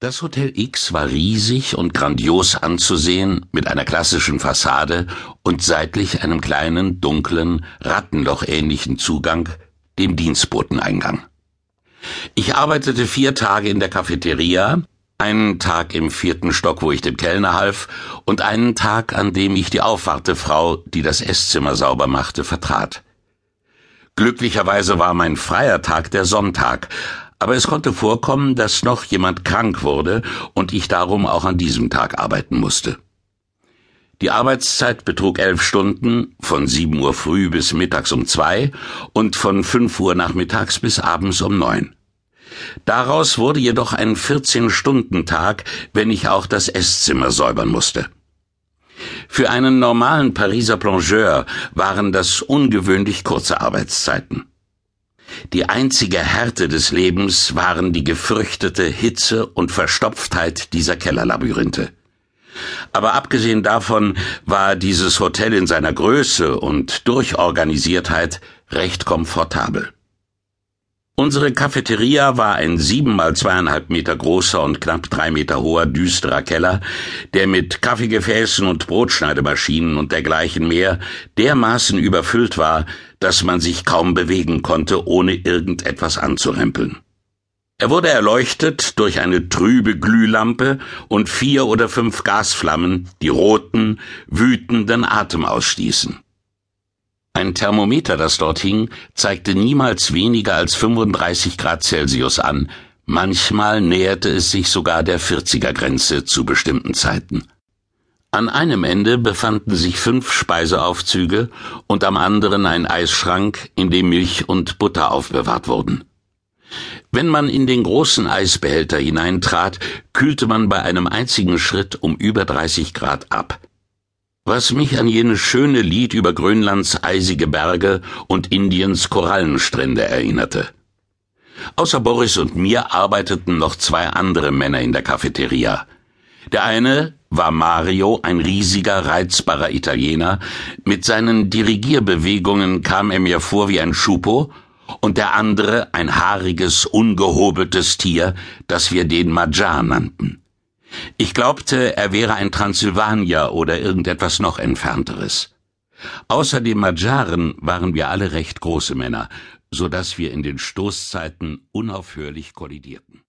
Das Hotel X war riesig und grandios anzusehen, mit einer klassischen Fassade und seitlich einem kleinen, dunklen, rattenlochähnlichen Zugang, dem Dienstboteneingang. Ich arbeitete vier Tage in der Cafeteria, einen Tag im vierten Stock, wo ich dem Kellner half, und einen Tag, an dem ich die Aufwartefrau, die das Esszimmer sauber machte, vertrat. Glücklicherweise war mein freier Tag der Sonntag, aber es konnte vorkommen, dass noch jemand krank wurde und ich darum auch an diesem Tag arbeiten musste. Die Arbeitszeit betrug elf Stunden, von sieben Uhr früh bis mittags um zwei und von fünf Uhr nachmittags bis abends um neun. Daraus wurde jedoch ein 14-Stunden-Tag, wenn ich auch das Esszimmer säubern musste. Für einen normalen Pariser Plongeur waren das ungewöhnlich kurze Arbeitszeiten. Die einzige Härte des Lebens waren die gefürchtete Hitze und Verstopftheit dieser Kellerlabyrinthe. Aber abgesehen davon war dieses Hotel in seiner Größe und Durchorganisiertheit recht komfortabel. Unsere Cafeteria war ein sieben mal zweieinhalb Meter großer und knapp drei Meter hoher düsterer Keller, der mit Kaffeegefäßen und Brotschneidemaschinen und dergleichen mehr dermaßen überfüllt war, dass man sich kaum bewegen konnte, ohne irgendetwas anzurempeln. Er wurde erleuchtet durch eine trübe Glühlampe und vier oder fünf Gasflammen, die roten, wütenden Atem ausstießen. Ein Thermometer, das dort hing, zeigte niemals weniger als 35 Grad Celsius an, manchmal näherte es sich sogar der 40er Grenze zu bestimmten Zeiten. An einem Ende befanden sich fünf Speiseaufzüge und am anderen ein Eisschrank, in dem Milch und Butter aufbewahrt wurden. Wenn man in den großen Eisbehälter hineintrat, kühlte man bei einem einzigen Schritt um über 30 Grad ab was mich an jenes schöne Lied über Grönlands eisige Berge und Indiens Korallenstrände erinnerte. Außer Boris und mir arbeiteten noch zwei andere Männer in der Cafeteria. Der eine war Mario, ein riesiger, reizbarer Italiener. Mit seinen Dirigierbewegungen kam er mir vor wie ein Schupo, und der andere ein haariges, ungehobeltes Tier, das wir den Majar nannten. Ich glaubte, er wäre ein Transsilvanier oder irgendetwas noch entfernteres. Außer den Magyaren waren wir alle recht große Männer, so dass wir in den Stoßzeiten unaufhörlich kollidierten.